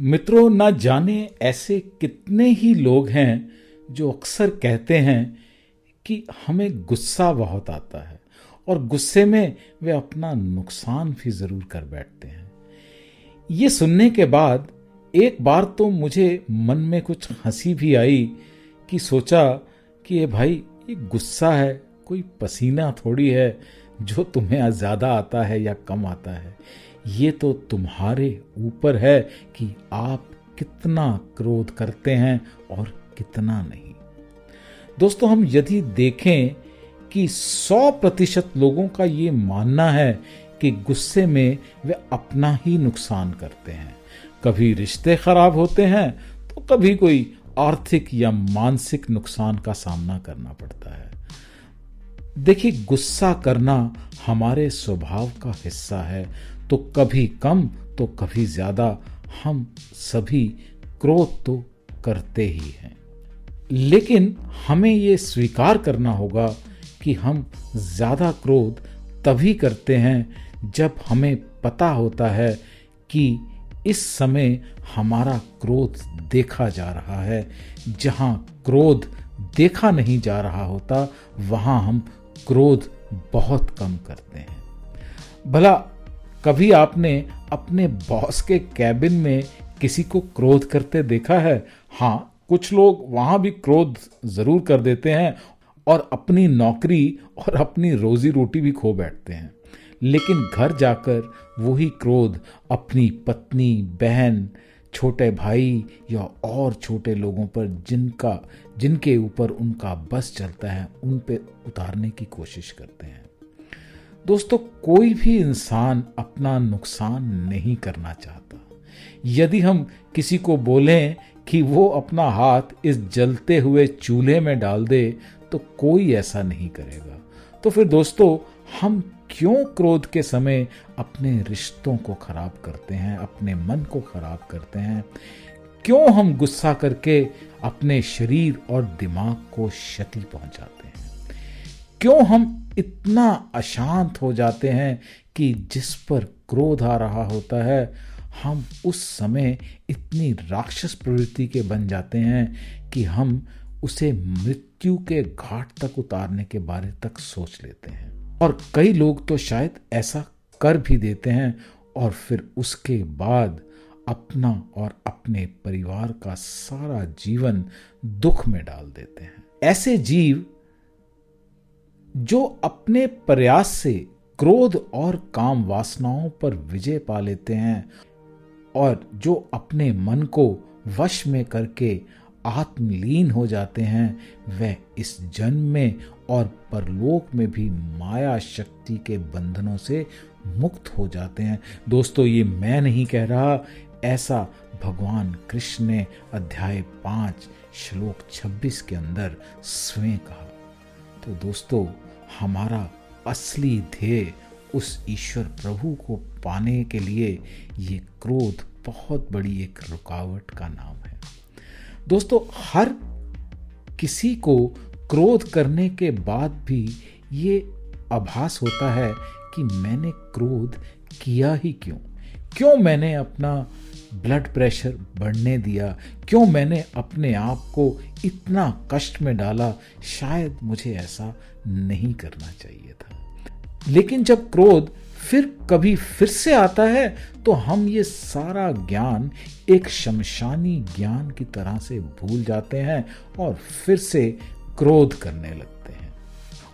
मित्रों, ना जाने ऐसे कितने ही लोग हैं जो अक्सर कहते हैं कि हमें गुस्सा बहुत आता है और गुस्से में वे अपना नुकसान भी ज़रूर कर बैठते हैं। ये सुनने के बाद एक बार तो मुझे मन में कुछ हँसी भी आई कि सोचा कि ये भाई, ये गुस्सा है, कोई पसीना थोड़ी है जो तुम्हें ज़्यादा आता है या कम आता है। ये तो तुम्हारे ऊपर है कि आप कितना क्रोध करते हैं और कितना नहीं। दोस्तों, हम यदि देखें कि 100 प्रतिशत लोगों का ये मानना है कि गुस्से में वे अपना ही नुकसान करते हैं। कभी रिश्ते खराब होते हैं तो कभी कोई आर्थिक या मानसिक नुकसान का सामना करना पड़ता है। देखिए, गुस्सा करना हमारे स्वभाव का हिस्सा है। तो कभी कम तो कभी ज़्यादा हम सभी क्रोध तो करते ही हैं। लेकिन हमें ये स्वीकार करना होगा कि हम ज़्यादा क्रोध तभी करते हैं जब हमें पता होता है कि इस समय हमारा क्रोध देखा जा रहा है। जहाँ क्रोध देखा नहीं जा रहा होता, वहाँ हम क्रोध बहुत कम करते हैं। भला, कभी आपने अपने बॉस के कैबिन में किसी को क्रोध करते देखा है? हाँ कुछ लोग वहाँ भी क्रोध ज़रूर कर देते हैं और अपनी नौकरी और अपनी रोजी रोटी भी खो बैठते हैं। लेकिन घर जाकर वही क्रोध अपनी पत्नी, बहन छोटे भाई या और छोटे लोगों पर जिनका, जिनके ऊपर उनका बस चलता है, उन पे उतारने की कोशिश करते हैं। दोस्तों, कोई भी इंसान अपना नुकसान नहीं करना चाहता। यदि हम किसी को बोलें कि वो अपना हाथ इस जलते हुए चूल्हे में डाल दे तो कोई ऐसा नहीं करेगा। तो फिर दोस्तों, हम क्यों क्रोध के समय अपने रिश्तों को खराब करते हैं, अपने मन को खराब करते हैं? क्यों हम गुस्सा करके अपने शरीर और दिमाग को क्षति पहुंचाते हैं? क्यों हम इतना अशांत हो जाते हैं कि जिस पर क्रोध आ रहा होता है, हम उस समय इतनी राक्षस प्रवृत्ति के बन जाते हैं कि हम उसे मृत्यु के घाट तक उतारने के बारे तक सोच लेते हैं। और कई लोग तो शायद ऐसा कर भी देते हैं और फिर उसके बाद अपना और अपने परिवार का सारा जीवन दुख में डाल देते हैं। ऐसे जीव जो अपने प्रयास से क्रोध और काम वासनाओं पर विजय पा लेते हैं और जो अपने मन को वश में करके आत्मलीन हो जाते हैं, वह इस जन्म में और परलोक में भी माया शक्ति के बंधनों से मुक्त हो जाते हैं। दोस्तों, ये मैं नहीं कह रहा, ऐसा भगवान कृष्ण ने अध्याय पाँच, श्लोक छब्बीस के अंदर स्वयं कहा। तो दोस्तों, हमारा असली ध्येय उस ईश्वर प्रभु को पाने के लिए ये क्रोध बहुत बड़ी एक रुकावट का नाम है। दोस्तों, हर किसी को क्रोध करने के बाद भी ये आभास होता है कि मैंने क्रोध किया ही क्यों? क्यों मैंने अपना ब्लड प्रेशर बढ़ने दिया? क्यों मैंने अपने आप को इतना कष्ट में डाला? शायद मुझे ऐसा नहीं करना चाहिए था। लेकिन जब क्रोध फिर कभी फिर से आता है तो हम ये सारा ज्ञान एक शमशानी ज्ञान की तरह से भूल जाते हैं और फिर से क्रोध करने लगते हैं।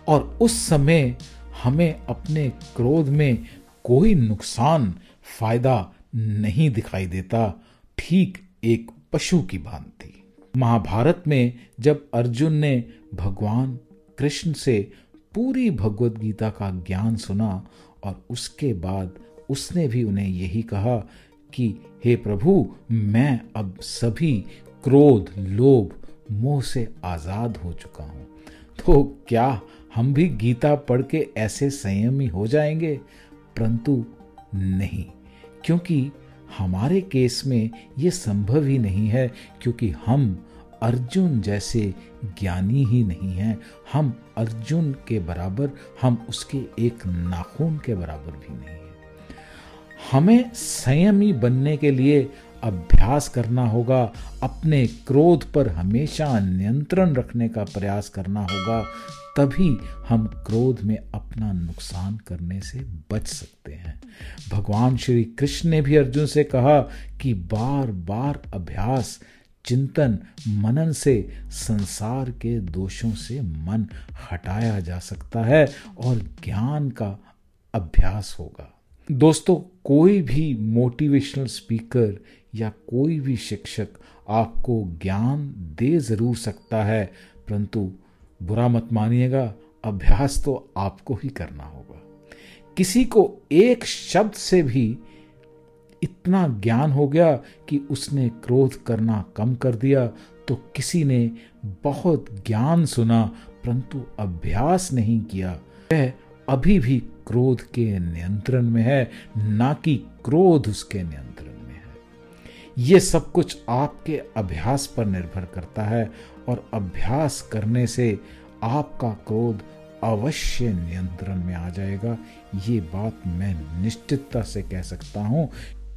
और उस समय हमें अपने क्रोध में कोई नुकसान, फ़ायदा नहीं दिखाई देता। ठीक एक पशु की भांति महाभारत में जब अर्जुन ने भगवान कृष्ण से पूरी भगवत गीता का ज्ञान सुना और उसके बाद उसने भी उन्हें यही कहा कि, हे प्रभु, मैं अब सभी क्रोध, लोभ, मोह से आज़ाद हो चुका हूँ। तो क्या हम भी गीता पढ़ के ऐसे संयमी हो जाएँगे? परंतु नहीं, क्योंकि हमारे केस में ये संभव ही नहीं है, क्योंकि हम अर्जुन जैसे ज्ञानी ही नहीं हैं। हम अर्जुन के बराबर, हम उसके एक नाखून के बराबर भी नहीं हैं। हमें संयमी बनने के लिए अभ्यास करना होगा, अपने क्रोध पर हमेशा नियंत्रण रखने का प्रयास करना होगा, तभी हम क्रोध में अपना नुकसान करने से बच सकते हैं। भगवान श्री कृष्ण ने भी अर्जुन से कहा कि बार बार अभ्यास चिंतन मनन से संसार के दोषों से मन हटाया जा सकता है और ज्ञान का अभ्यास होगा। दोस्तों, कोई भी मोटिवेशनल स्पीकर या कोई भी शिक्षक आपको ज्ञान दे ज़रूर सकता है, परंतु बुरा मत मानिएगा, अभ्यास तो आपको ही करना होगा। किसी को एक शब्द से भी इतना ज्ञान हो गया कि उसने क्रोध करना कम कर दिया तो किसी ने बहुत ज्ञान सुना, परंतु अभ्यास नहीं किया। वह अभी भी क्रोध के नियंत्रण में है, ना कि क्रोध उसके नियंत्रण में है। ये सब कुछ आपके अभ्यास पर निर्भर करता है, और अभ्यास करने से आपका क्रोध अवश्य नियंत्रण में आ जाएगा। ये बात मैं निश्चितता से कह सकता हूँ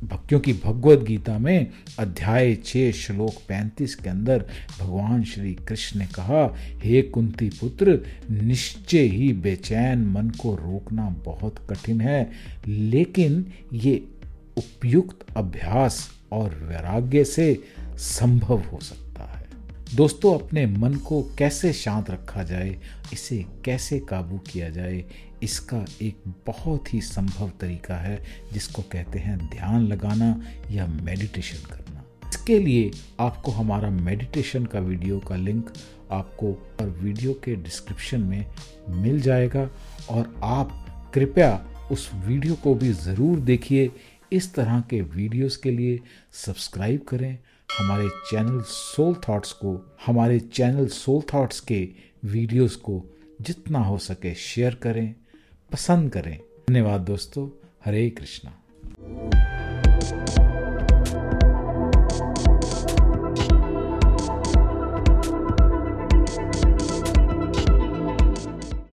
क्योंकि भगवत गीता में अध्याय छः श्लोक पैंतीस के अंदर भगवान श्री कृष्ण ने कहा, हे कुंती पुत्र, निश्चय ही बेचैन मन को रोकना बहुत कठिन है, लेकिन ये उपयुक्त अभ्यास और वैराग्य से संभव हो सकता है। दोस्तों, अपने मन को कैसे शांत रखा जाए, इसे कैसे काबू किया जाए इसका एक बहुत ही संभव तरीका है, जिसको कहते हैं ध्यान लगाना या मेडिटेशन करना। इसके लिए आपको हमारा मेडिटेशन का वीडियो का लिंक आपको और वीडियो के डिस्क्रिप्शन में मिल जाएगा, और आप कृपया उस वीडियो को भी ज़रूर देखिए। इस तरह के वीडियोस के लिए सब्सक्राइब करें। हमारे चैनल सोल थॉट्स को, हमारे चैनल सोल थॉट्स के वीडियोस को जितना हो सके शेयर करें। पसंद करें। धन्यवाद दोस्तों। हरे कृष्णा।